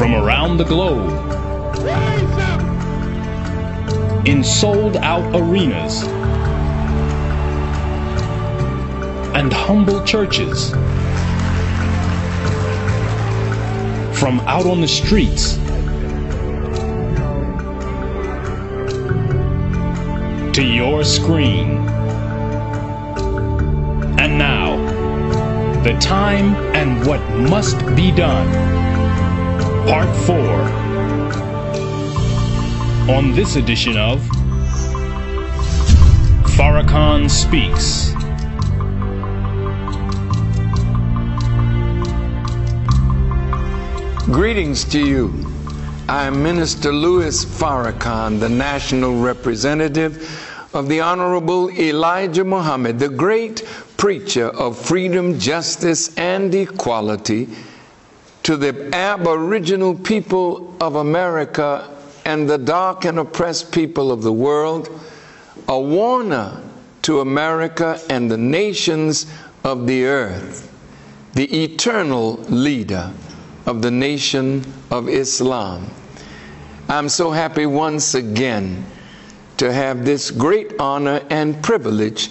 from around the globe in sold out arenas and humble churches from out on the streets to your screen. And now, the time and what must be done. Part 4. On this edition of Farrakhan Speaks. Greetings to you. I am Minister Louis Farrakhan, the national representative of the Honorable Elijah Muhammad, the great preacher of freedom, justice, and equality to the aboriginal people of America and the dark and oppressed people of the world, a warner to America and the nations of the earth, the eternal leader of the nation of Islam. I'm so happy once again to have this great honor and privilege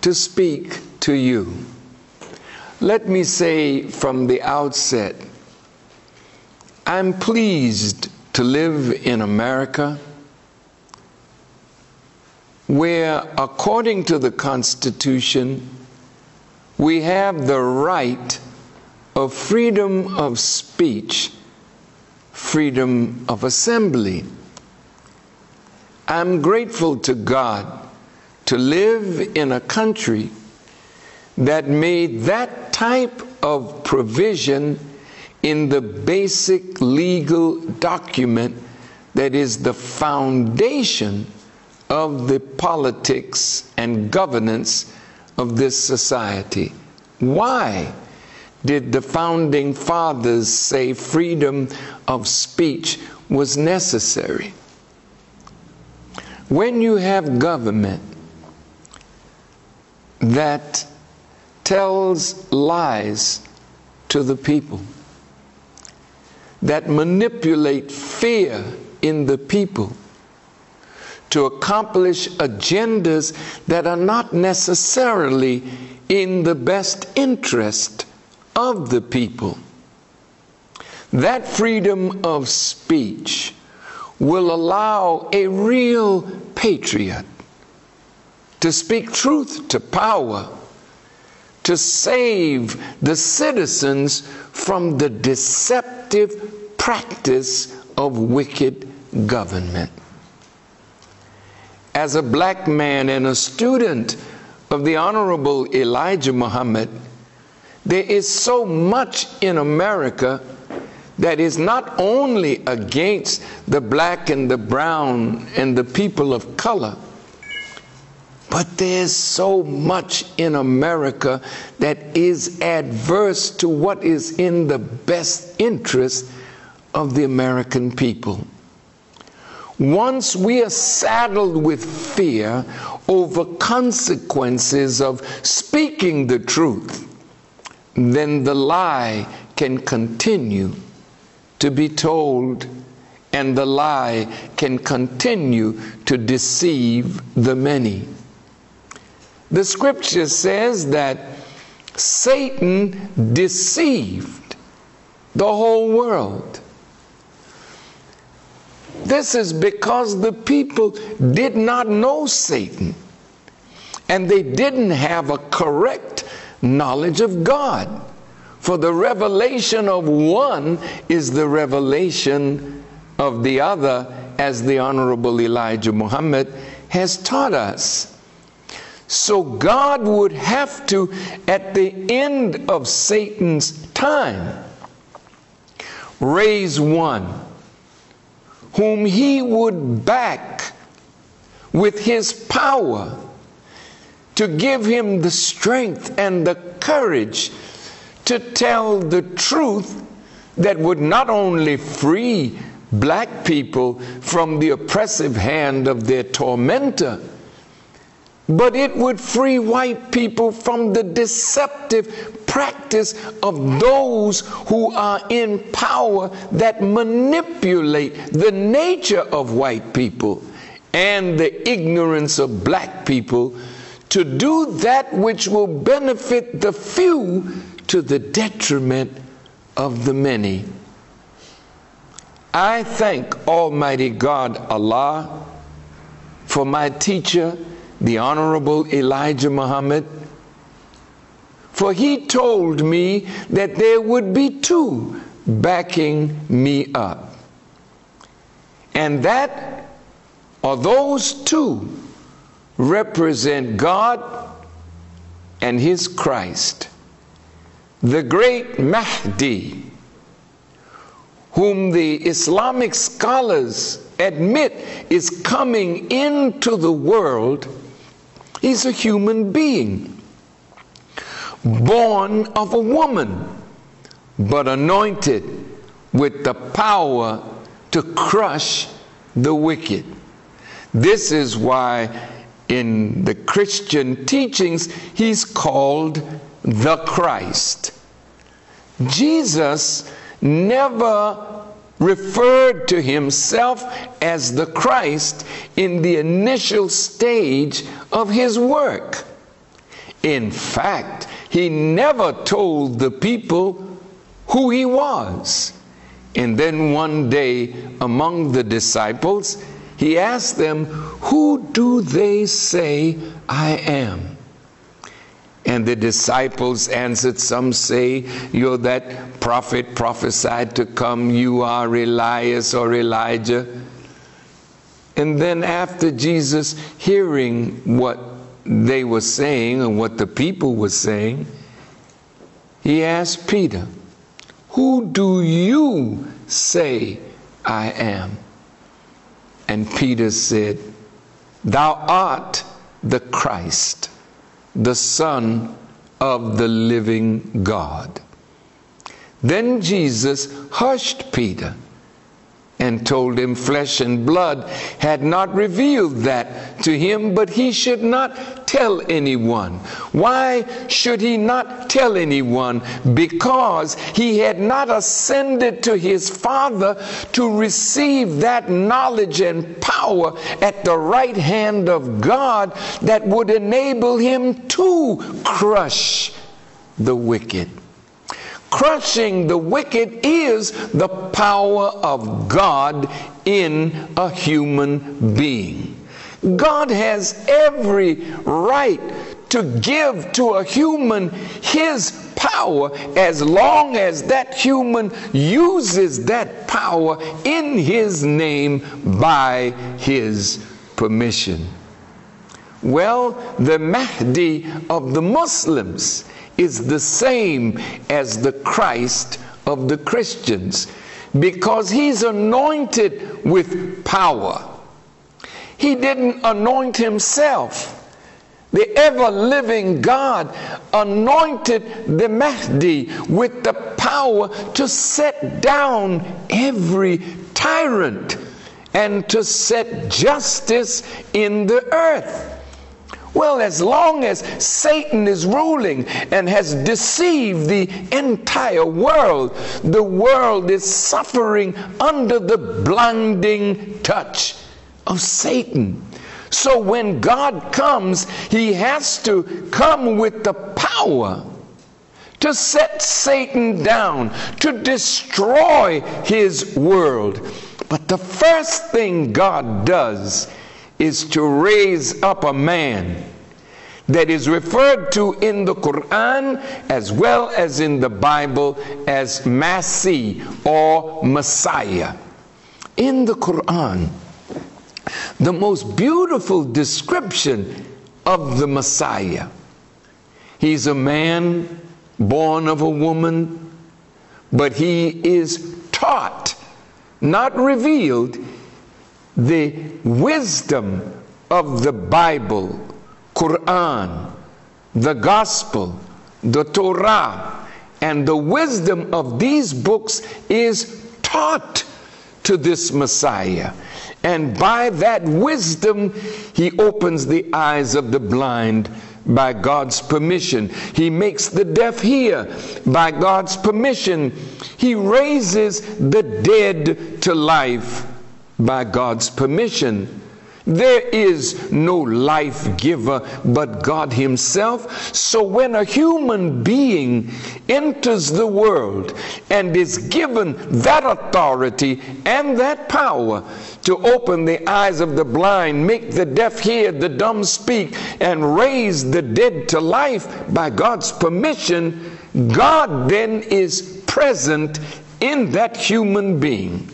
to speak to you. Let me say from the outset, I'm pleased to live in America where, according to the Constitution, we have the right of freedom of speech, freedom of assembly. I'm grateful to God to live in a country that made that type of provision in the basic legal document that is the foundation of the politics and governance of this society. Why did the founding fathers say freedom of speech was necessary? When you have government that tells lies to the people, that manipulate fear in the people to accomplish agendas that are not necessarily in the best interest of the people. That freedom of speech will allow a real patriot to speak truth to power, to save the citizens from the deceptive practice of wicked government. As a black man and a student of the Honorable Elijah Muhammad, there is so much in America that is not only against the black and the brown and the people of color, but there's so much in America that is adverse to what is in the best interest of the American people. Once we are saddled with fear over consequences of speaking the truth, then the lie can continue to be told, and the lie can continue to deceive the many. The scripture says that Satan deceived the whole world. This is because the people did not know Satan and they didn't have a correct knowledge of God. For the revelation of one is the revelation of the other, as the Honorable Elijah Muhammad has taught us. So God would have to, at the end of Satan's time, raise one whom he would back with his power to give him the strength and the courage to tell the truth that would not only free black people from the oppressive hand of their tormentor, but it would free white people from the deceptive practice of those who are in power that manipulate the nature of white people and the ignorance of black people to do that which will benefit the few to the detriment of the many. I thank Almighty God Allah for my teacher, the Honorable Elijah Muhammad, for he told me that there would be two backing me up. And that, or those two, represent God and his Christ, the great Mahdi whom the Islamic scholars admit is coming into the world, he's a human being, born of a woman, but anointed with the power to crush the wicked. This is why in the Christian teachings he's called the Christ. Jesus never referred to himself as the Christ in the initial stage of his work. In fact, he never told the people who he was. And then one day, among the disciples, he asked them, Who do they say I am? And the disciples answered, Some say you're that prophet prophesied to come, you are Elias or Elijah. And then, after Jesus hearing what they were saying and what the people were saying, he asked Peter, Who do you say I am? And Peter said, Thou art the Christ the Son of the living God. Then Jesus hushed Peter and told him flesh and blood had not revealed that to him, but he should not tell anyone. Why should he not tell anyone? Because he had not ascended to his Father to receive that knowledge and power at the right hand of God that would enable him to crush the wicked. Crushing the wicked is the power of God in a human being. God has every right to give to a human his power as long as that human uses that power in his name by his permission. Well, the Mahdi of the Muslims is the same as the Christ of the Christians because he's anointed with power. He didn't anoint himself. The ever living God anointed the Mahdi with the power to set down every tyrant and to set justice in the earth. Well, as long as Satan is ruling and has deceived the entire world, the world is suffering under the blinding touch of Satan. So when God comes, he has to come with the power to set Satan down, to destroy his world. But the first thing God does is to raise up a man that is referred to in the Quran as well as in the Bible as Masih or Messiah. In the Quran, the most beautiful description of the Messiah. He's a man born of a woman, but he is taught, not revealed the wisdom of the Bible, Quran, the Gospel, the Torah, and the wisdom of these books is taught to this Messiah. And by that wisdom, he opens the eyes of the blind by God's permission. He makes the deaf hear by God's permission. He raises the dead to life by God's permission. There is no life giver but God Himself. So when a human being enters the world and is given that authority and that power to open the eyes of the blind, make the deaf hear, the dumb speak, and raise the dead to life by God's permission, God then is present in that human being.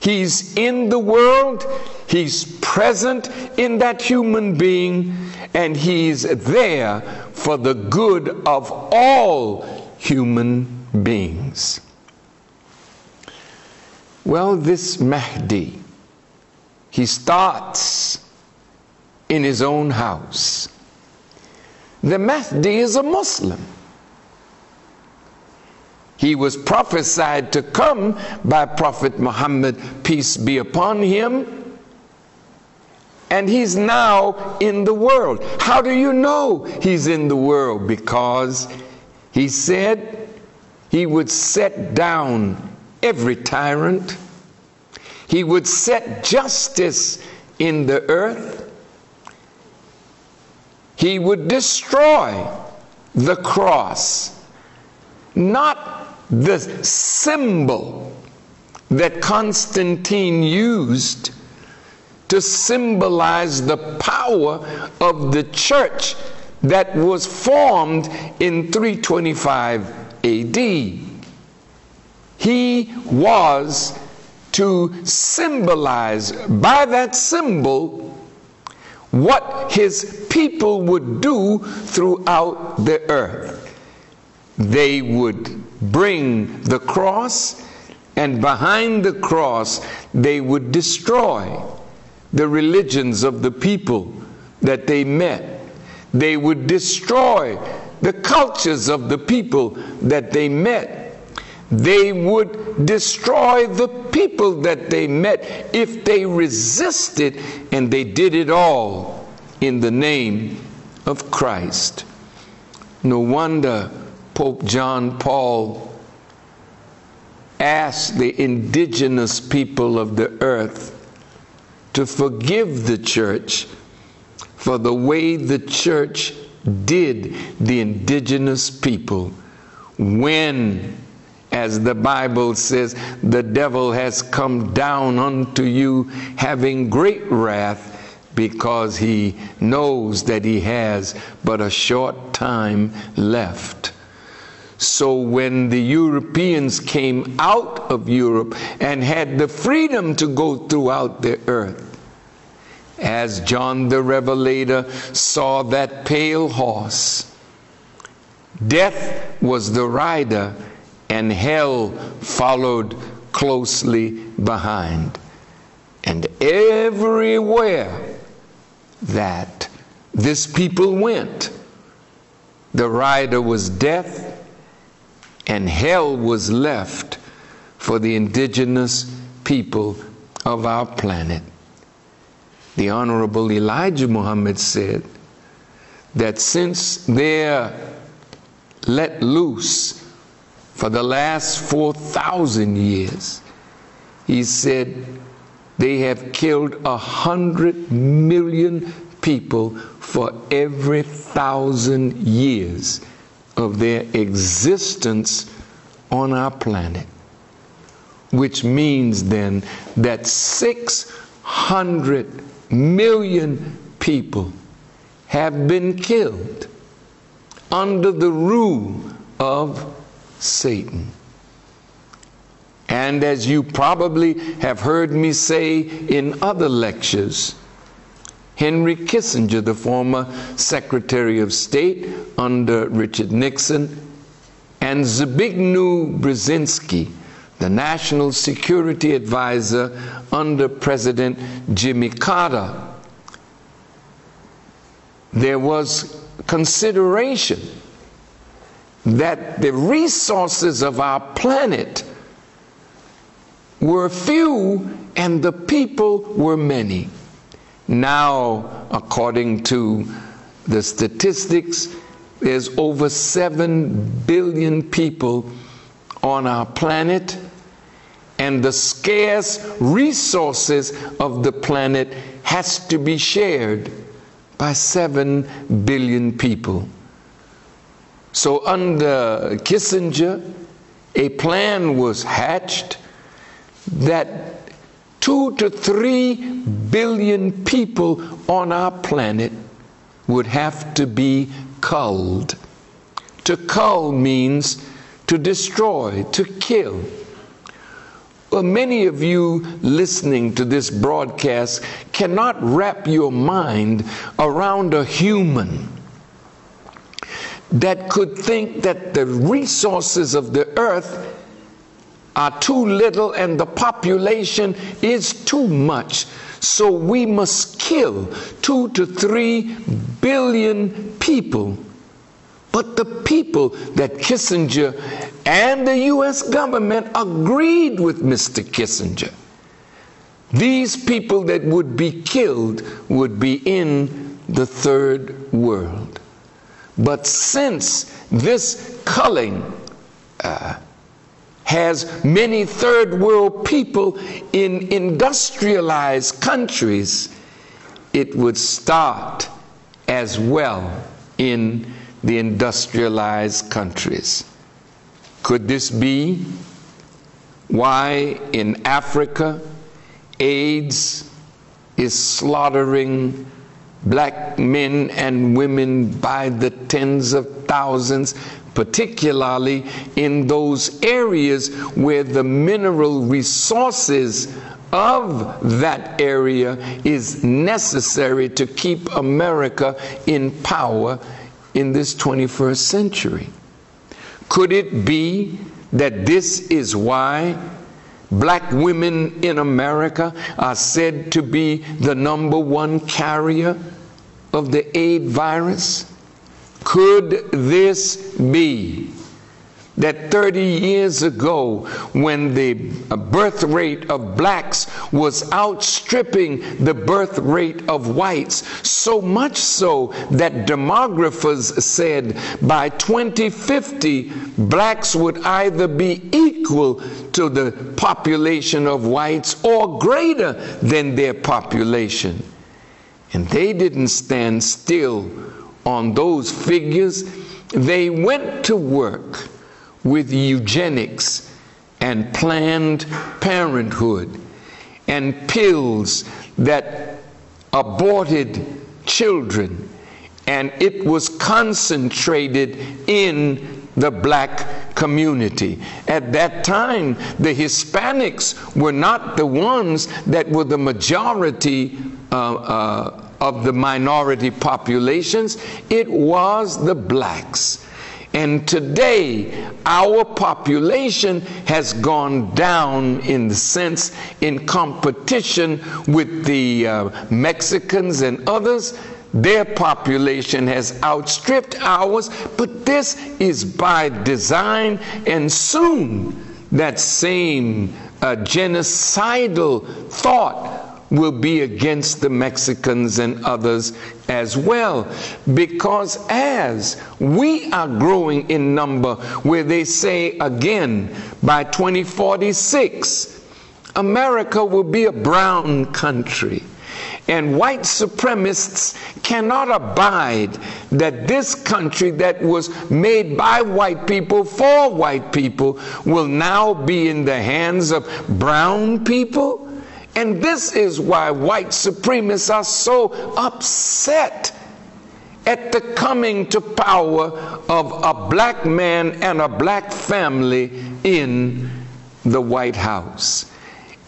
He's in the world, He's present in that human being, and He's there for the good of all human beings. Well, this Mahdi, he starts in his own house. The Mahdi is a Muslim. He was prophesied to come by Prophet Muhammad, peace be upon him. And he's now in the world. How do you know he's in the world? Because he said he would set down every tyrant, he would set justice in the earth, he would destroy the cross. Not the symbol that Constantine used to symbolize the power of the church that was formed in 325 AD. He was to symbolize by that symbol what his people would do throughout the earth. They would bring the cross, and behind the cross, they would destroy the religions of the people that they met. They would destroy the cultures of the people that they met. They would destroy the people that they met if they resisted, and they did it all in the name of Christ. No wonder Pope John Paul asked the indigenous people of the earth to forgive the church for the way the church did the indigenous people when as the Bible says, the devil has come down unto you having great wrath because he knows that he has but a short time left. So when the Europeans came out of Europe and had the freedom to go throughout the earth, as John the Revelator saw that pale horse, death was the rider and hell followed closely behind. And everywhere that this people went, the rider was death and hell was left for the indigenous people of our planet. The Honorable Elijah Muhammad said that since they're let loose for the last 4,000 years, he said they have killed a hundred million people for every thousand years of their existence on our planet. Which means then that 600 million people have been killed under the rule of Satan. And as you probably have heard me say in other lectures, Henry Kissinger, the former Secretary of State under Richard Nixon, and Zbigniew Brzezinski, the National Security Advisor under President Jimmy Carter. There was consideration that the resources of our planet were few and the people were many. Now, according to the statistics, there's over 7 billion people on our planet, and the scarce resources of the planet has to be shared by 7 billion people. So, under Kissinger, a plan was hatched that two to three billion people on our planet would have to be culled. To cull means to destroy, to kill. Well, many of you listening to this broadcast cannot wrap your mind around a human that could think that the resources of the earth are too little and the population is too much. So we must kill two to three billion people. But the people that Kissinger and the US government agreed with Mr. Kissinger. These people that would be killed would be in the third world. But since this culling uh, has many third world people in industrialized countries, it would start as well in the industrialized countries. Could this be why in Africa AIDS is slaughtering black men and women by the tens of thousands, particularly in those areas where the mineral resources of that area is necessary to keep America in power in this 21st century. Could it be that this is why black women in America are said to be the number one carrier of the AIDS virus? Could this be that 30 years ago, when the birth rate of blacks was outstripping the birth rate of whites, so much so that demographers said by 2050, blacks would either be equal to the population of whites or greater than their population. And they didn't stand still on those figures, they went to work with eugenics and Planned Parenthood and pills that aborted children, and it was concentrated in the black community. At that time, the Hispanics were not the ones that were the majority uh, uh, of the minority populations, it was the blacks. And today, our population has gone down in the sense in competition with the uh, Mexicans and others. Their population has outstripped ours, but this is by design, and soon that same uh, genocidal thought will be against the Mexicans and others as well. Because as we are growing in number, where they say again by 2046, America will be a brown country. And white supremacists cannot abide that this country that was made by white people for white people will now be in the hands of brown people and this is why white supremacists are so upset at the coming to power of a black man and a black family in the White House.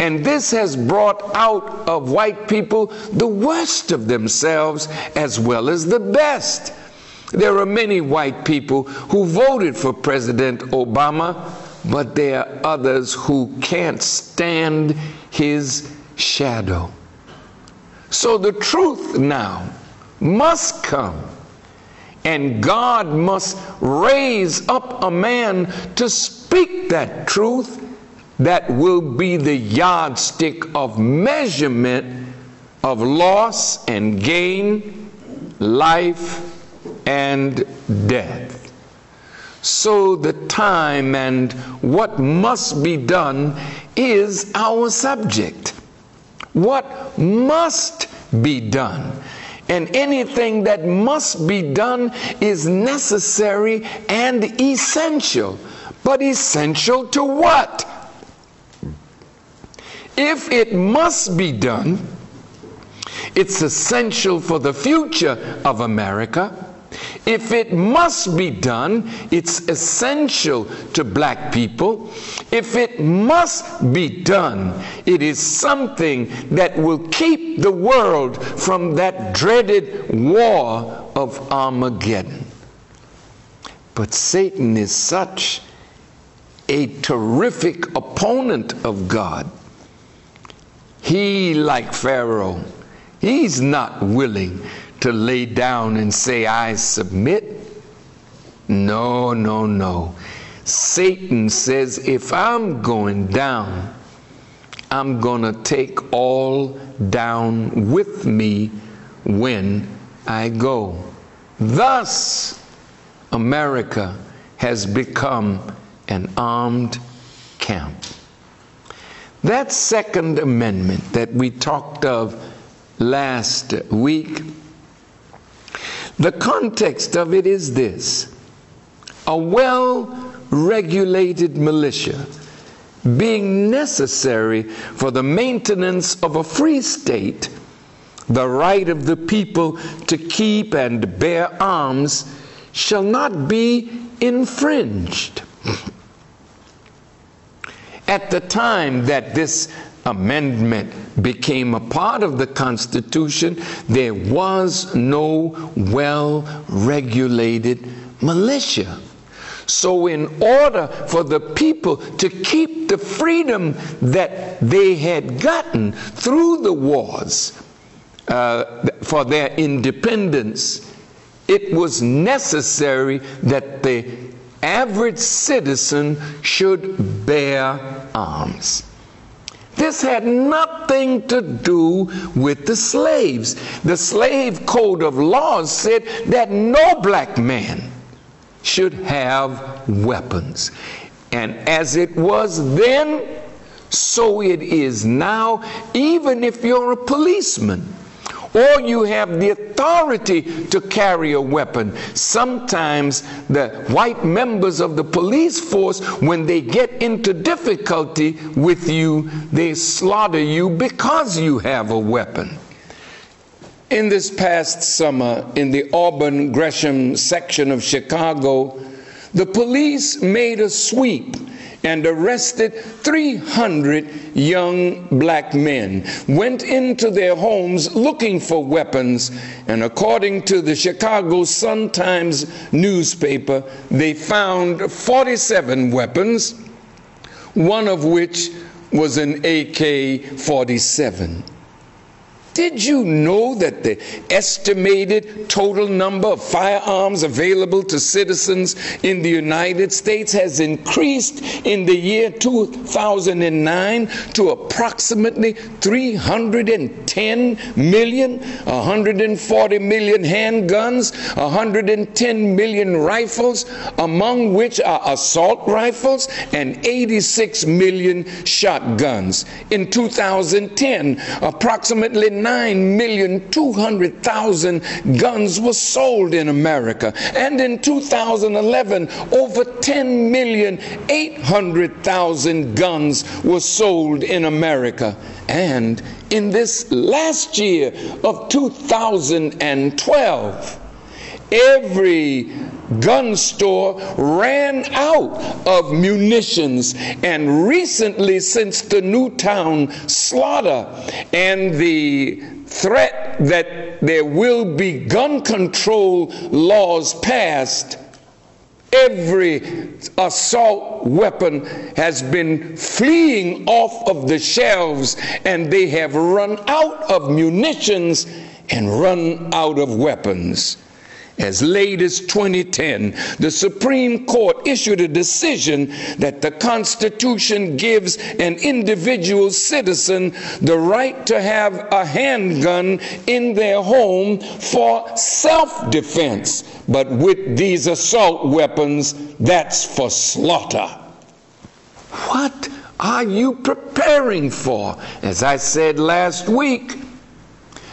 And this has brought out of white people the worst of themselves as well as the best. There are many white people who voted for President Obama, but there are others who can't stand his shadow. So the truth now must come. And God must raise up a man to speak that truth that will be the yardstick of measurement of loss and gain, life and death. So the time and what must be done is our subject. What must be done? And anything that must be done is necessary and essential. But essential to what? If it must be done, it's essential for the future of America. If it must be done, it's essential to black people. If it must be done, it is something that will keep the world from that dreaded war of Armageddon. But Satan is such a terrific opponent of God. He, like Pharaoh, he's not willing to lay down and say, I submit. No, no, no. Satan says, if I'm going down, I'm going to take all down with me when I go. Thus, America has become an armed camp. That Second Amendment that we talked of last week the context of it is this a well regulated militia being necessary for the maintenance of a free state, the right of the people to keep and bear arms shall not be infringed. At the time that this amendment became a part of the Constitution, there was no well regulated militia. So, in order for the people to keep the freedom that they had gotten through the wars uh, for their independence, it was necessary that the average citizen should bear arms. This had nothing to do with the slaves. The slave code of laws said that no black man should have weapons. And as it was then, so it is now, even if you're a policeman or you have the authority to carry a weapon. Sometimes the white members of the police force, when they get into difficulty with you, they slaughter you because you have a weapon. In this past summer, in the Auburn Gresham section of Chicago, the police made a sweep and arrested 300 young black men, went into their homes looking for weapons, and according to the Chicago Sun-Times newspaper, they found 47 weapons, one of which was an AK 47. Did you know that the estimated total number of firearms available to citizens in the United States has increased in the year 2009 to approximately 310 million, 140 million handguns, 110 million rifles, among which are assault rifles, and 86 million shotguns. In 2010, approximately 9,200,000 guns were sold in America. And in 2011, over 10,800,000 guns were sold in America. And in this last year of 2012, every gun store ran out of munitions. And recently, since the Newtown slaughter and the threat that there will be gun control laws passed, every assault weapon has been fleeing off of the shelves and they have run out of munitions and run out of weapons. As late as 2010, the Supreme Court issued a decision that the Constitution gives an individual citizen the right to have a handgun in their home for self defense. But with these assault weapons, that's for slaughter. What are you preparing for? As I said last week,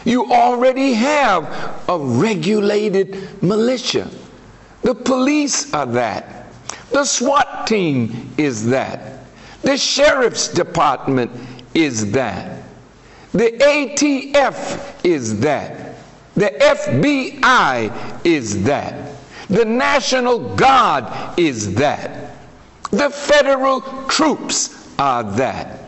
you already have a regulated militia. The police are that. The SWAT team is that. The sheriff's department is that. The ATF is that. The FBI is that. The National Guard is that. The federal troops are that.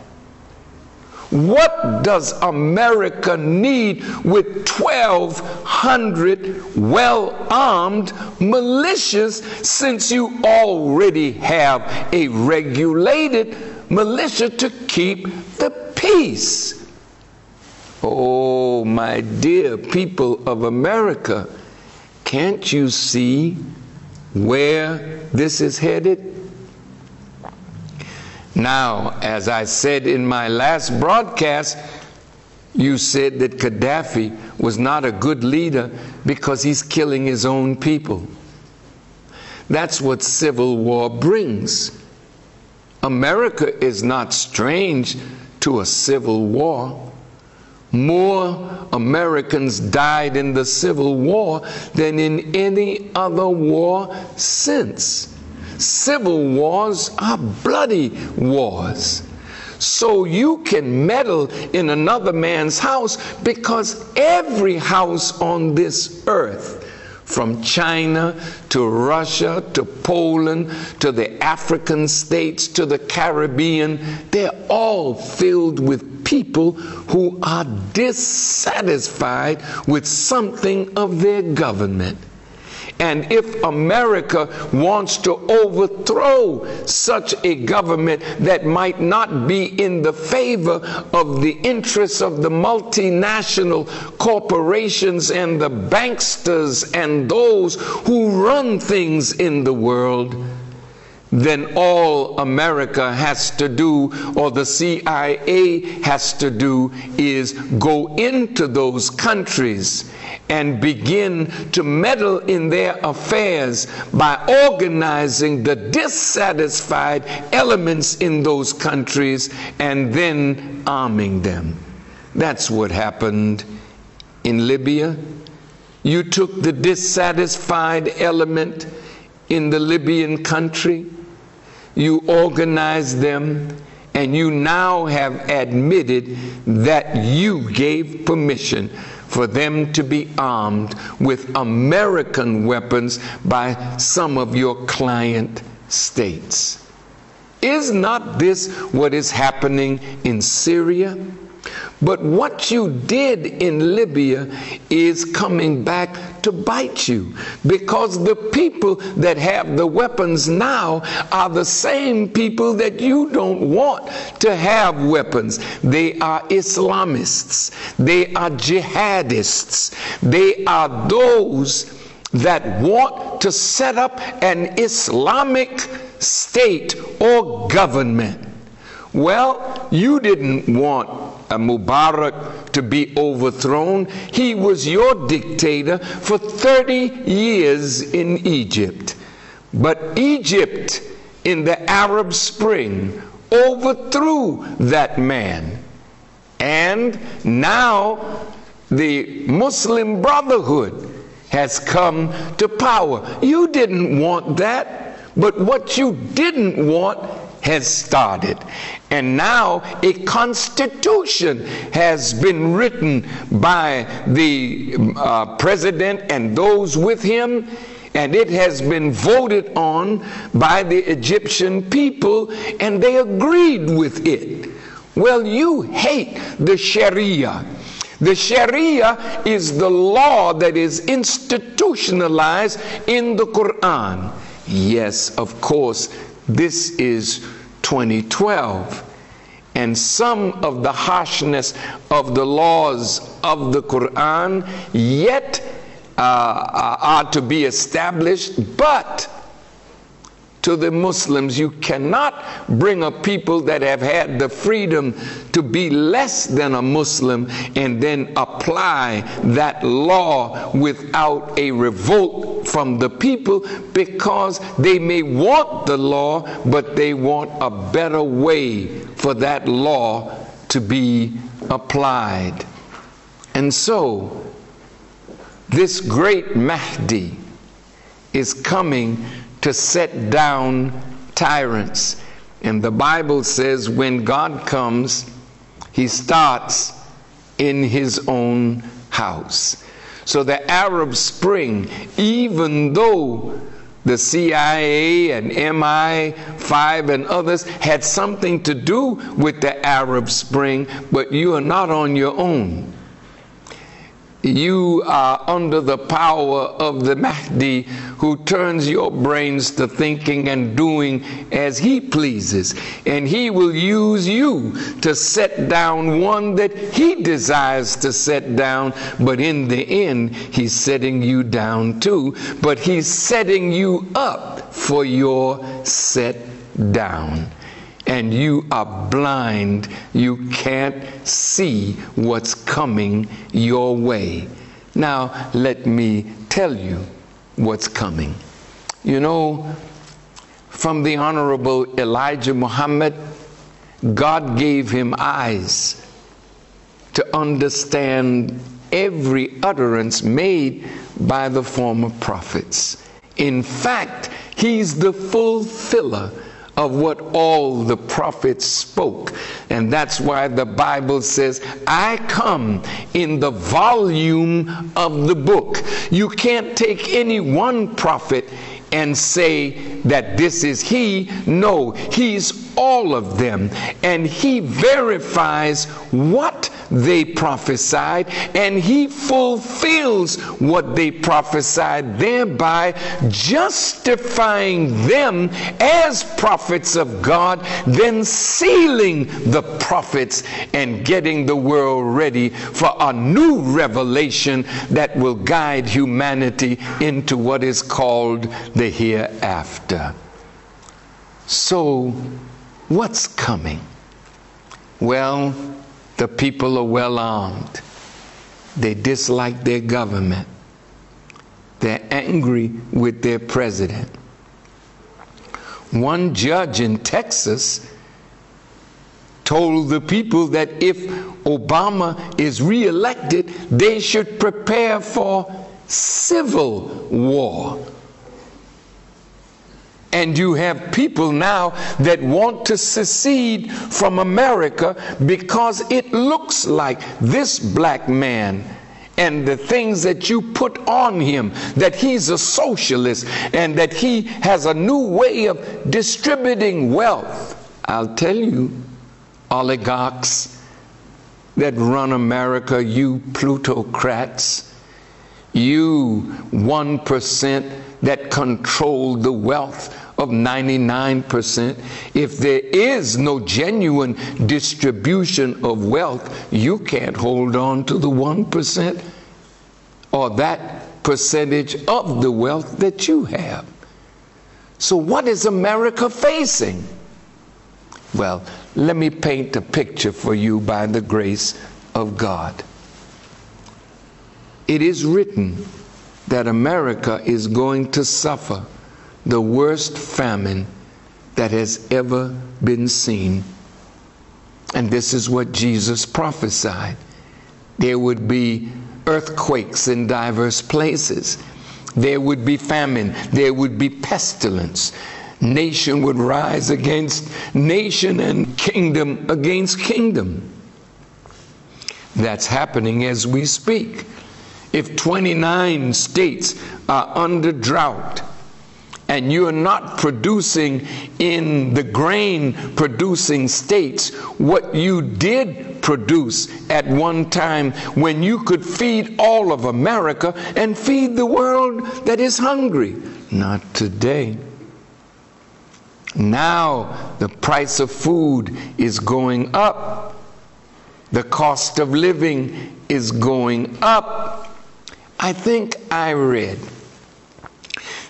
What does America need with 1,200 well armed militias since you already have a regulated militia to keep the peace? Oh, my dear people of America, can't you see where this is headed? Now, as I said in my last broadcast, you said that Gaddafi was not a good leader because he's killing his own people. That's what civil war brings. America is not strange to a civil war. More Americans died in the Civil War than in any other war since. Civil wars are bloody wars. So you can meddle in another man's house because every house on this earth, from China to Russia to Poland to the African states to the Caribbean, they're all filled with people who are dissatisfied with something of their government. And if America wants to overthrow such a government that might not be in the favor of the interests of the multinational corporations and the banksters and those who run things in the world, then all America has to do, or the CIA has to do, is go into those countries and begin to meddle in their affairs by organizing the dissatisfied elements in those countries and then arming them. That's what happened in Libya. You took the dissatisfied element in the Libyan country you organized them, and you now have admitted that you gave permission for them to be armed with American weapons by some of your client states. Is not this what is happening in Syria? But what you did in Libya is coming back to bite you because the people that have the weapons now are the same people that you don't want to have weapons. They are Islamists, they are jihadists, they are those that want to set up an Islamic state or government. Well, you didn't want Mubarak to be overthrown. He was your dictator for 30 years in Egypt. But Egypt in the Arab Spring overthrew that man. And now the Muslim Brotherhood has come to power. You didn't want that, but what you didn't want has started. And now a constitution has been written by the uh, president and those with him, and it has been voted on by the Egyptian people, and they agreed with it. Well, you hate the Sharia. The Sharia is the law that is institutionalized in the Quran. Yes, of course, this is 2012. And some of the harshness of the laws of the Quran yet uh, are to be established, but to the Muslims, you cannot bring a people that have had the freedom to be less than a Muslim and then apply that law without a revolt from the people because they may want the law, but they want a better way for that law to be applied. And so, this great Mahdi is coming to set down tyrants. And the Bible says when God comes, he starts in his own house. So the Arab Spring, even though the CIA and MI5 and others had something to do with the Arab Spring, but you are not on your own you are under the power of the Mahdi who turns your brains to thinking and doing as he pleases. And he will use you to set down one that he desires to set down, but in the end, he's setting you down too. But he's setting you up for your set down and you are blind, you can't see what's coming your way. Now, let me tell you what's coming. You know, from the Honorable Elijah Muhammad, God gave him eyes to understand every utterance made by the former prophets. In fact, he's the fulfiller of what all the prophets spoke. And that's why the Bible says, I come in the volume of the book. You can't take any one prophet and say that this is he. No, he's all of them. And he verifies what they prophesied, and he fulfills what they prophesied, thereby justifying them as prophets of God, then sealing the prophets and getting the world ready for a new revelation that will guide humanity into what is called the hereafter. So, what's coming? Well, the people are well armed. They dislike their government. They're angry with their president. One judge in Texas told the people that if Obama is reelected, they should prepare for civil war. And you have people now that want to secede from America because it looks like this black man and the things that you put on him, that he's a socialist and that he has a new way of distributing wealth. I'll tell you, oligarchs that run America, you plutocrats, you 1% that control the wealth of 99%. If there is no genuine distribution of wealth, you can't hold on to the 1% or that percentage of the wealth that you have. So, what is America facing? Well, let me paint a picture for you by the grace of God. It is written that America is going to suffer the worst famine that has ever been seen. And this is what Jesus prophesied. There would be earthquakes in diverse places. There would be famine. There would be pestilence. Nation would rise against nation and kingdom against kingdom. That's happening as we speak. If 29 states are under drought, and you're not producing in the grain producing states what you did produce at one time when you could feed all of America and feed the world that is hungry. Not today. Now the price of food is going up. The cost of living is going up I think I read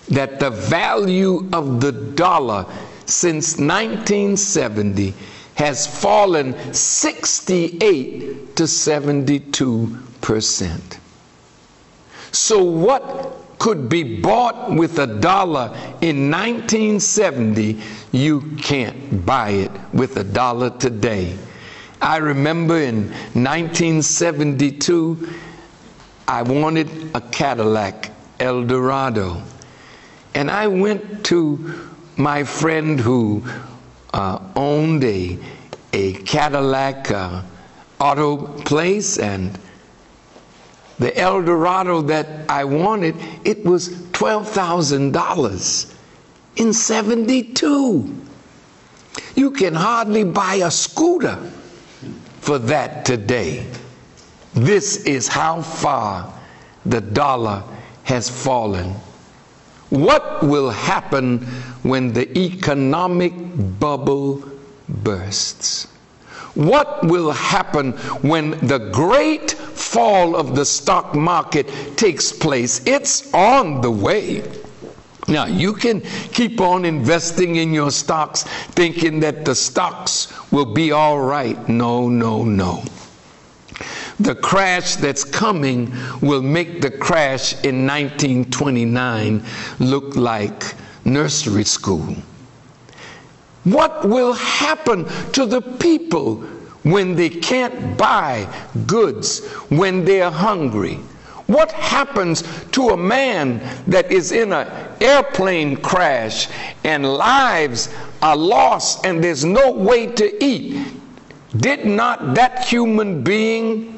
that the value of the dollar since 1970 has fallen 68 to 72 percent. So, what could be bought with a dollar in 1970, you can't buy it with a dollar today. I remember in 1972, I wanted a Cadillac Eldorado. And I went to my friend who uh, owned a, a Cadillac uh, auto place and the Eldorado that I wanted, it was $12,000 in 72. You can hardly buy a scooter for that today. This is how far the dollar has fallen. What will happen when the economic bubble bursts? What will happen when the great fall of the stock market takes place? It's on the way. Now, you can keep on investing in your stocks thinking that the stocks will be all right. No, no, no. The crash that's coming will make the crash in 1929 look like nursery school. What will happen to the people when they can't buy goods, when they're hungry? What happens to a man that is in an airplane crash and lives are lost and there's no way to eat? Did not that human being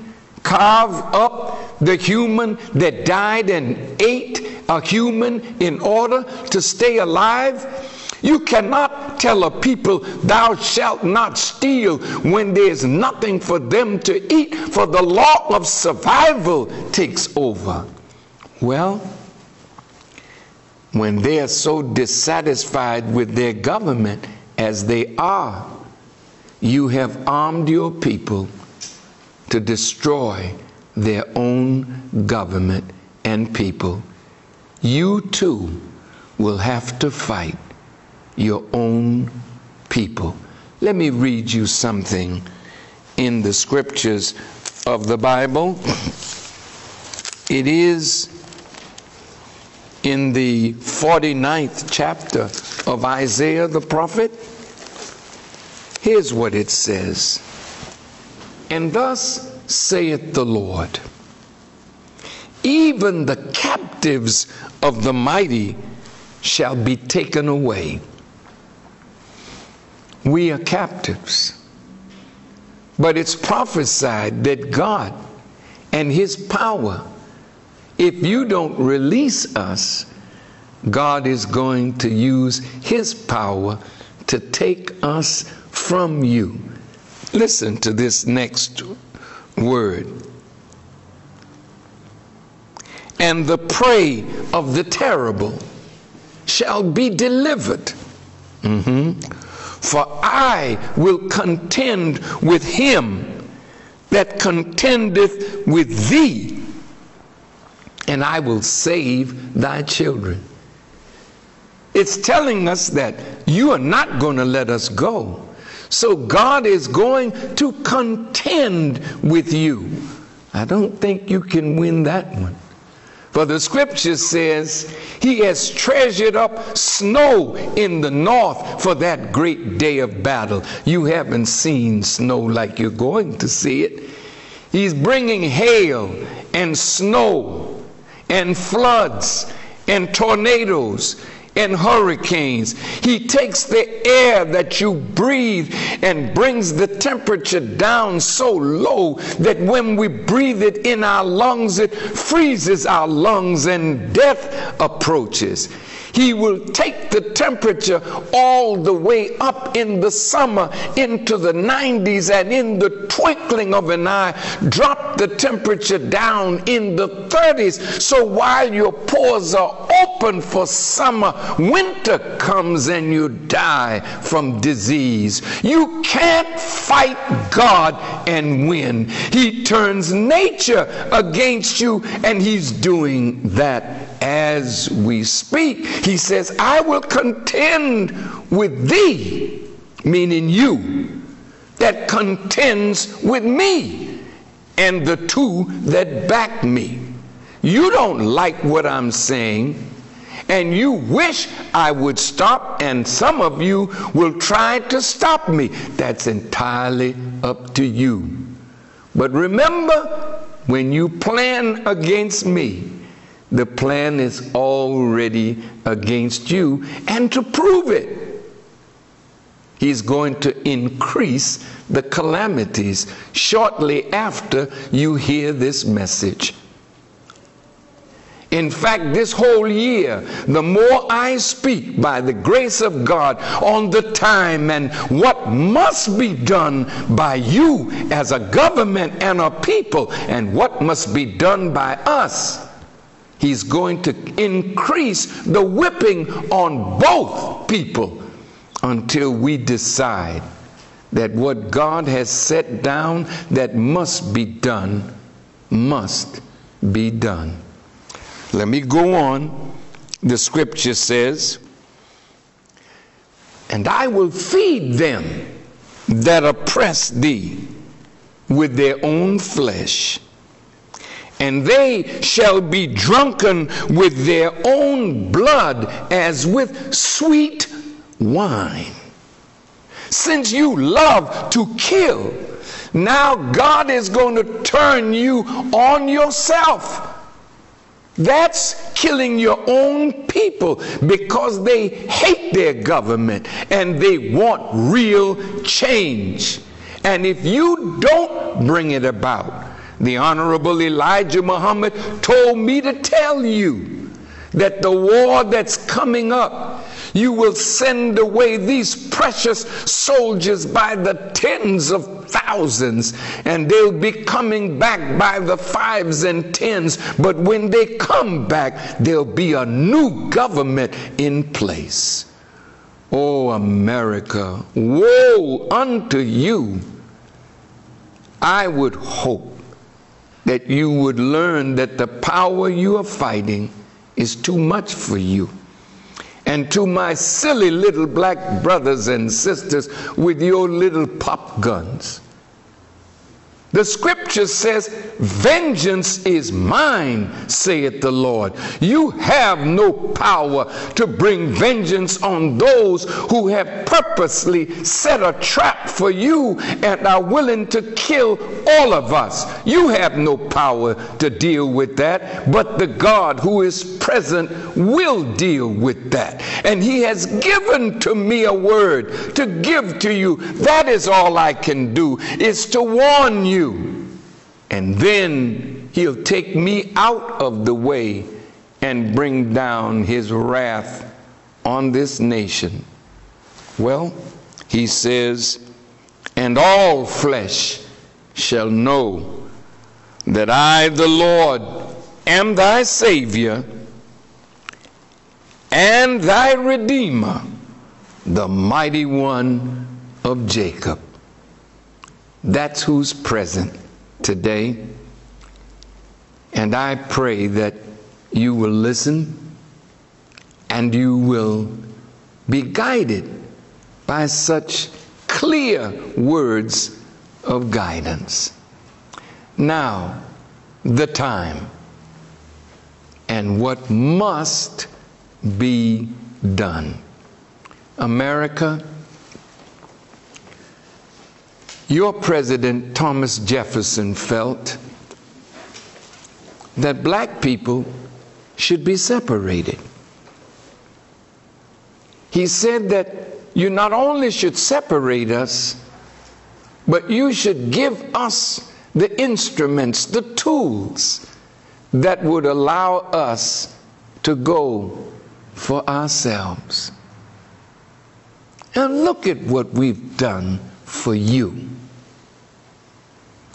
carve up the human that died and ate a human in order to stay alive? You cannot tell a people, Thou shalt not steal, when there's nothing for them to eat, for the law of survival takes over. Well, when they are so dissatisfied with their government as they are, you have armed your people to destroy their own government and people. You too will have to fight your own people. Let me read you something in the scriptures of the Bible. It is in the 49th chapter of Isaiah the prophet. Here's what it says And thus saith the Lord, even the captives of the mighty shall be taken away we are captives. But it's prophesied that God and His power, if you don't release us, God is going to use His power to take us from you. Listen to this next word. And the prey of the terrible shall be delivered. Mm-hmm for I will contend with him that contendeth with thee, and I will save thy children. It's telling us that you are not going to let us go. So God is going to contend with you. I don't think you can win that one. For the scripture says, He has treasured up snow in the north for that great day of battle. You haven't seen snow like you're going to see it. He's bringing hail and snow and floods and tornadoes and hurricanes. He takes the air that you breathe and brings the temperature down so low that when we breathe it in our lungs, it freezes our lungs and death approaches. He will take the temperature all the way up in the summer into the 90s and in the twinkling of an eye drop the temperature down in the 30s. So while your pores are open for summer, winter comes and you die from disease. You can't fight God and win. He turns nature against you, and He's doing that as we speak. He says, I will contend with thee, meaning you, that contends with me, and the two that back me. You don't like what I'm saying, and you wish I would stop, and some of you will try to stop me. That's entirely up to you. But remember, when you plan against me, the plan is already against you. And to prove it, he's going to increase the calamities shortly after you hear this message. In fact, this whole year, the more I speak by the grace of God on the time and what must be done by you as a government and a people, and what must be done by us, He's going to increase the whipping on both people until we decide that what God has set down that must be done must be done. Let me go on. The scripture says, And I will feed them that oppress thee with their own flesh, and they shall be drunken with their own blood as with sweet wine. Since you love to kill, now God is going to turn you on yourself that's killing your own people because they hate their government and they want real change. And if you don't bring it about, the Honorable Elijah Muhammad told me to tell you that the war that's coming up you will send away these precious soldiers by the tens of thousands, and they'll be coming back by the fives and tens. But when they come back, there'll be a new government in place. Oh, America, woe unto you! I would hope that you would learn that the power you are fighting is too much for you and to my silly little black brothers and sisters with your little pop guns. The scripture says, Vengeance is mine, saith the Lord. You have no power to bring vengeance on those who have purposely set a trap for you and are willing to kill all of us. You have no power to deal with that, but the God who is present will deal with that. And He has given to me a word to give to you. That is all I can do, is to warn you and then he'll take me out of the way and bring down his wrath on this nation. Well, he says, and all flesh shall know that I, the Lord, am thy Savior and thy Redeemer, the mighty one of Jacob. That's who's present today. And I pray that you will listen and you will be guided by such clear words of guidance. Now, the time and what must be done. America, your president, Thomas Jefferson, felt that black people should be separated. He said that you not only should separate us, but you should give us the instruments, the tools that would allow us to go for ourselves. And look at what we've done for you.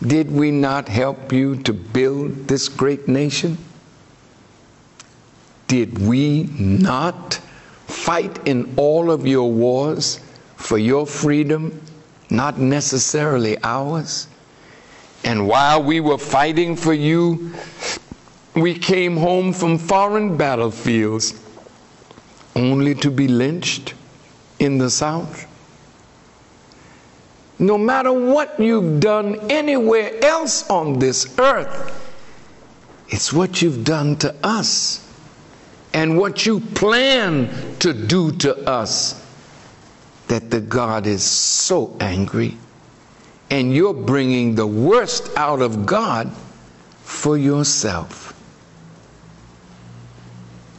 Did we not help you to build this great nation? Did we not fight in all of your wars for your freedom, not necessarily ours? And while we were fighting for you, we came home from foreign battlefields only to be lynched in the South. No matter what you've done anywhere else on this earth, it's what you've done to us and what you plan to do to us that the God is so angry and you're bringing the worst out of God for yourself.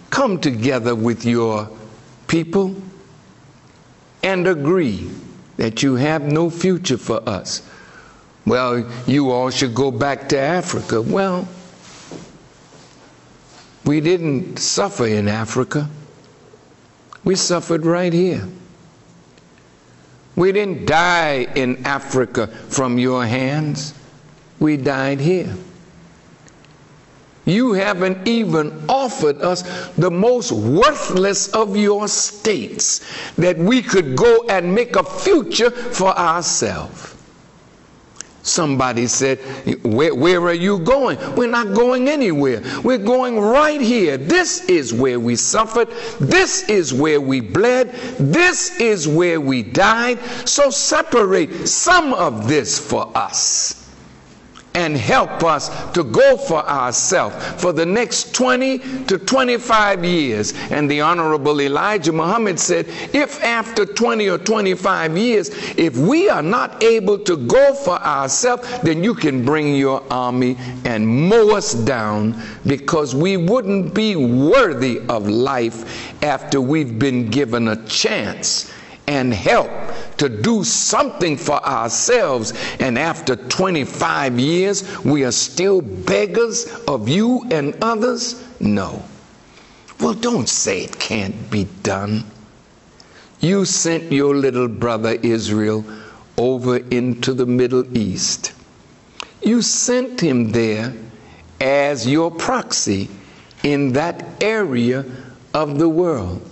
Come together with your people and agree that you have no future for us. Well, you all should go back to Africa. Well, we didn't suffer in Africa. We suffered right here. We didn't die in Africa from your hands. We died here. You haven't even offered us the most worthless of your states that we could go and make a future for ourselves. Somebody said, where, where, are you going? We're not going anywhere. We're going right here. This is where we suffered. This is where we bled. This is where we died. So separate some of this for us and help us to go for ourselves for the next 20 to 25 years. And the Honorable Elijah Muhammad said, if after 20 or 25 years, if we are not able to go for ourselves, then you can bring your army and mow us down because we wouldn't be worthy of life after we've been given a chance and help to do something for ourselves. And after 25 years, we are still beggars of you and others? No. Well, don't say it can't be done. You sent your little brother Israel over into the Middle East. You sent him there as your proxy in that area of the world.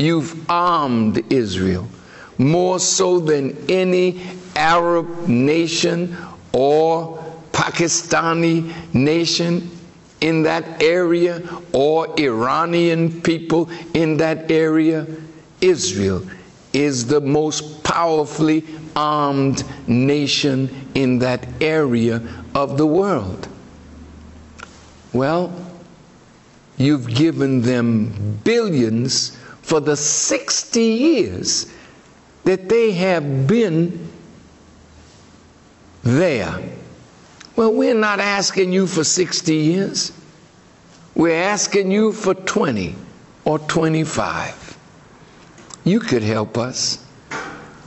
You've armed Israel more so than any Arab nation or Pakistani nation in that area or Iranian people in that area. Israel is the most powerfully armed nation in that area of the world. Well, you've given them billions for the 60 years that they have been there. Well, we're not asking you for 60 years. We're asking you for 20 or 25. You could help us.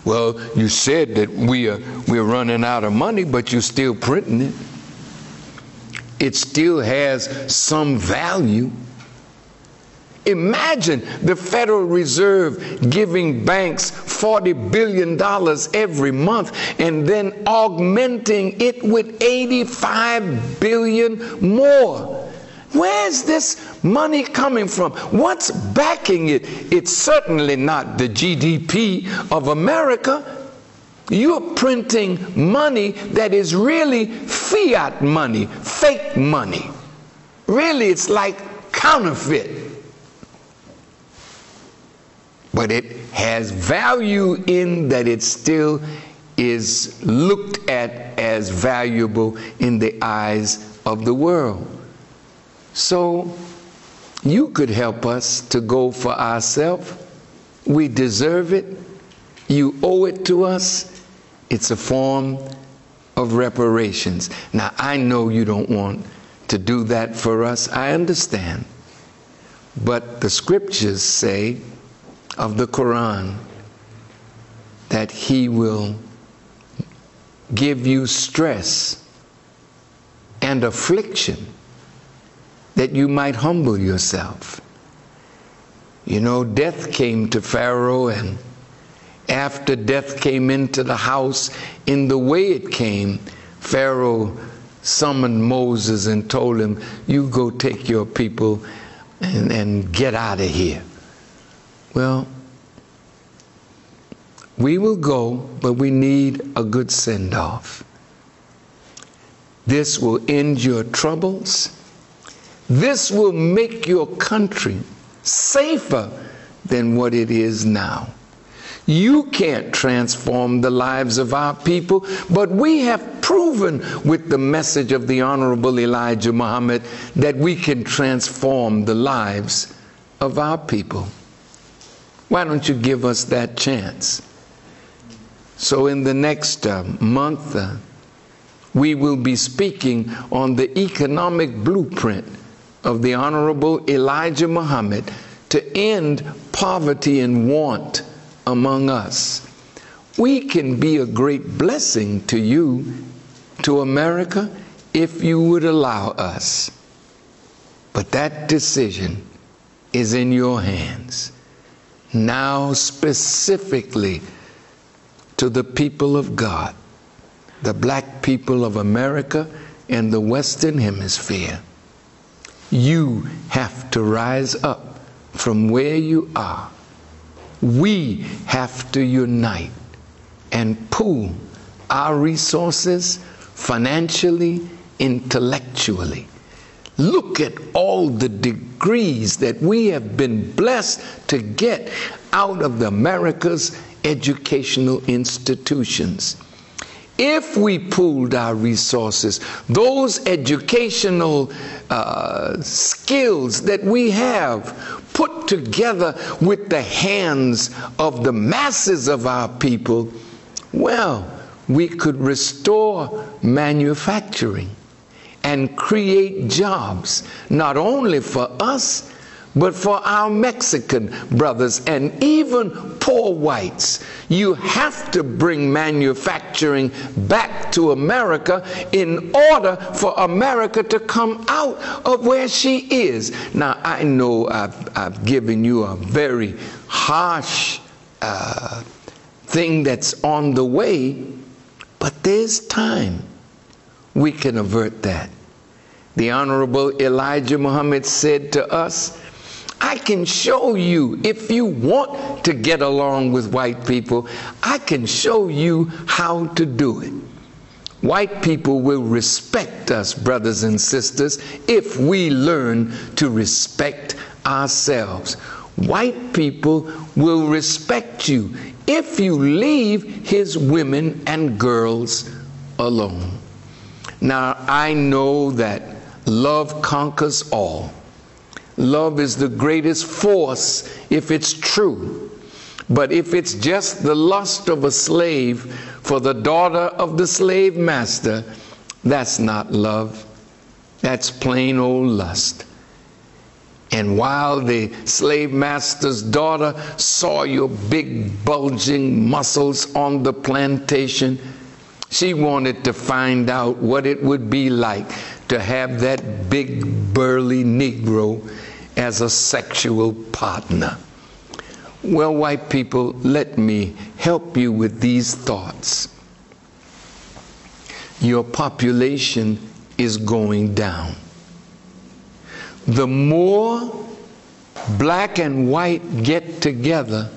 Well, you said that we are we're running out of money, but you're still printing it. It still has some value. Imagine the Federal Reserve giving banks $40 billion every month and then augmenting it with 85 billion more. Where's this money coming from? What's backing it? It's certainly not the GDP of America. You're printing money that is really fiat money, fake money. Really, it's like counterfeit but it has value in that it still is looked at as valuable in the eyes of the world. So you could help us to go for ourselves. We deserve it. You owe it to us. It's a form of reparations. Now, I know you don't want to do that for us. I understand. But the scriptures say of the Quran that He will give you stress and affliction that you might humble yourself. You know, death came to Pharaoh, and after death came into the house, in the way it came, Pharaoh summoned Moses and told him, You go take your people and, and get out of here. Well, we will go, but we need a good send off. This will end your troubles. This will make your country safer than what it is now. You can't transform the lives of our people, but we have proven with the message of the Honorable Elijah Muhammad that we can transform the lives of our people. Why don't you give us that chance? So, in the next uh, month, uh, we will be speaking on the economic blueprint of the Honorable Elijah Muhammad to end poverty and want among us. We can be a great blessing to you, to America, if you would allow us. But that decision is in your hands. Now, specifically to the people of God, the black people of America and the Western Hemisphere. You have to rise up from where you are we have to unite and pool our resources financially, intellectually. Look at all the degrees that we have been blessed to get out of the America's educational institutions. If we pooled our resources, those educational uh, skills that we have, put together with the hands of the masses of our people, well, we could restore manufacturing and create jobs, not only for us, but for our Mexican brothers and even poor whites. You have to bring manufacturing back to America in order for America to come out of where she is. Now, I know I've, I've given you a very harsh uh, thing that's on the way, but there's time. We can avert that. The Honorable Elijah Muhammad said to us, I can show you, if you want to get along with white people, I can show you how to do it. White people will respect us, brothers and sisters, if we learn to respect ourselves. White people will respect you if you leave his women and girls alone. Now, I know that love conquers all. Love is the greatest force if it's true. But if it's just the lust of a slave for the daughter of the slave master, that's not love. That's plain old lust. And while the slave master's daughter saw your big bulging muscles on the plantation, she wanted to find out what it would be like to have that big burly Negro as a sexual partner. Well, white people, let me help you with these thoughts. Your population is going down. The more black and white get together,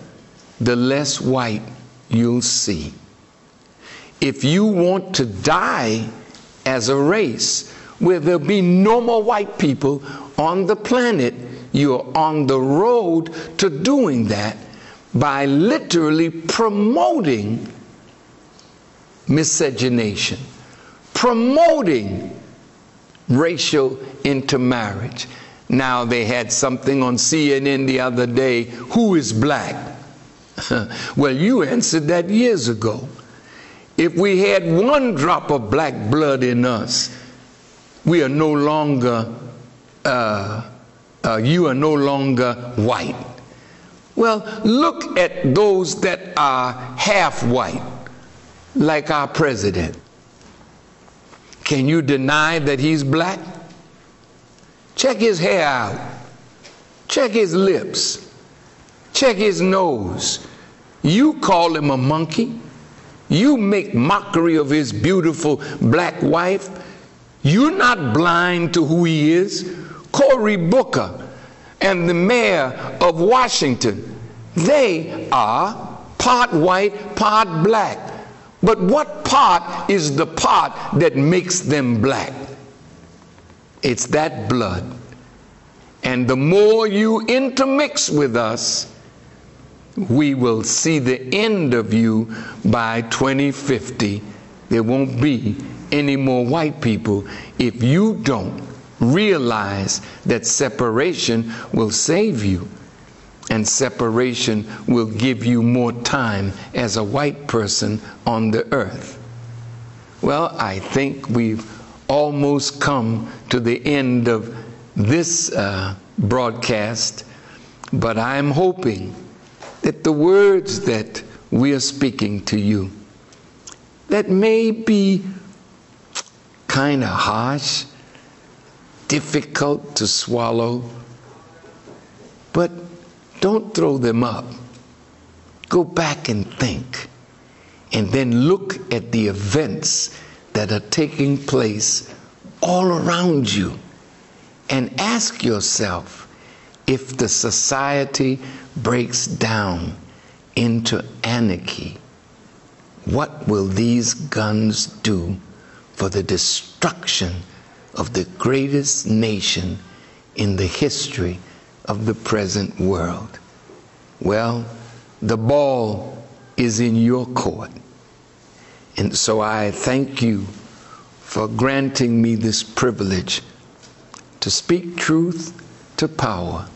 the less white you'll see. If you want to die as a race, where there'll be no more white people on the planet, you're on the road to doing that by literally promoting miscegenation, promoting racial intermarriage. Now, they had something on CNN the other day who is black? well, you answered that years ago. If we had one drop of black blood in us, we are no longer, uh, uh, you are no longer white. Well, look at those that are half white, like our president. Can you deny that he's black? Check his hair out. Check his lips. Check his nose. You call him a monkey. You make mockery of his beautiful black wife. You're not blind to who he is. Cory Booker and the mayor of Washington, they are part white, part black. But what part is the part that makes them black? It's that blood. And the more you intermix with us, we will see the end of you by 2050. There won't be any more white people if you don't realize that separation will save you and separation will give you more time as a white person on the earth. Well, I think we've almost come to the end of this uh, broadcast, but I'm hoping that the words that we are speaking to you that may be kind of harsh, difficult to swallow, but don't throw them up. Go back and think, and then look at the events that are taking place all around you and ask yourself if the society breaks down into anarchy, what will these guns do for the destruction of the greatest nation in the history of the present world? Well, the ball is in your court. And so I thank you for granting me this privilege to speak truth to power.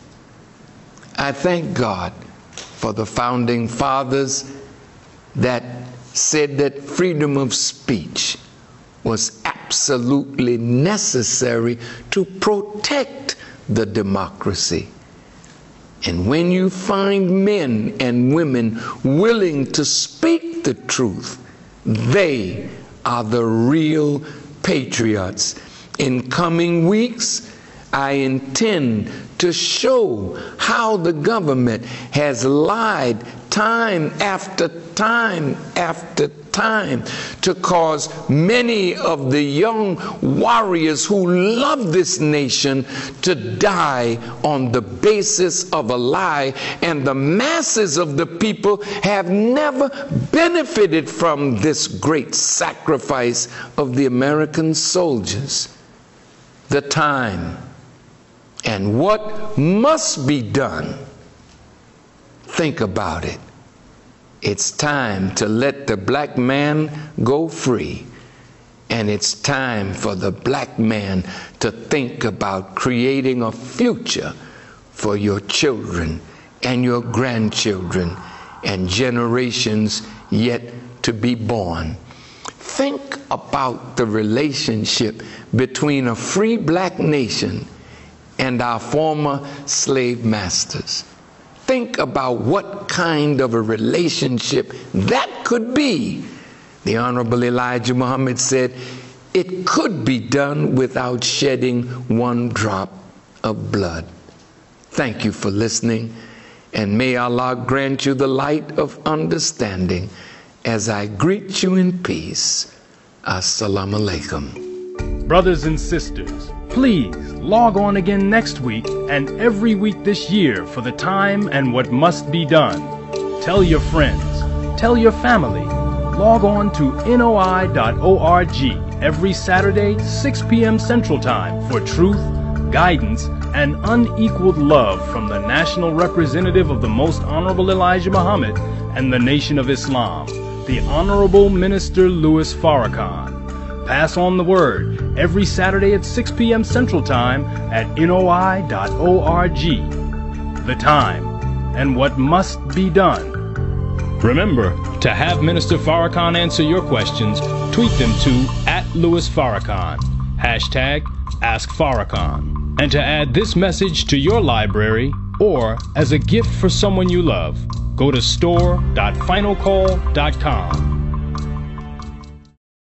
I thank God for the founding fathers that said that freedom of speech was absolutely necessary to protect the democracy. And when you find men and women willing to speak the truth, they are the real patriots. In coming weeks, I intend to show how the government has lied time after time after time to cause many of the young warriors who love this nation to die on the basis of a lie. And the masses of the people have never benefited from this great sacrifice of the American soldiers. The time and what must be done. Think about it. It's time to let the black man go free. And it's time for the black man to think about creating a future for your children and your grandchildren and generations yet to be born. Think about the relationship between a free black nation and our former slave masters. Think about what kind of a relationship that could be. The Honorable Elijah Muhammad said, It could be done without shedding one drop of blood. Thank you for listening, and may Allah grant you the light of understanding as I greet you in peace. Assalamu alaikum. Brothers and sisters, Please log on again next week and every week this year for the time and what must be done. Tell your friends, tell your family. Log on to noi.org every Saturday, 6 p.m. Central Time for truth, guidance, and unequaled love from the national representative of the Most Honorable Elijah Muhammad and the Nation of Islam, the Honorable Minister Louis Farrakhan. Pass on the word every Saturday at 6 p.m. Central Time at noi.org. The time and what must be done. Remember, to have Minister Farrakhan answer your questions, tweet them to at Louis Farrakhan, hashtag Ask Farrakhan. And to add this message to your library or as a gift for someone you love, go to store.finalcall.com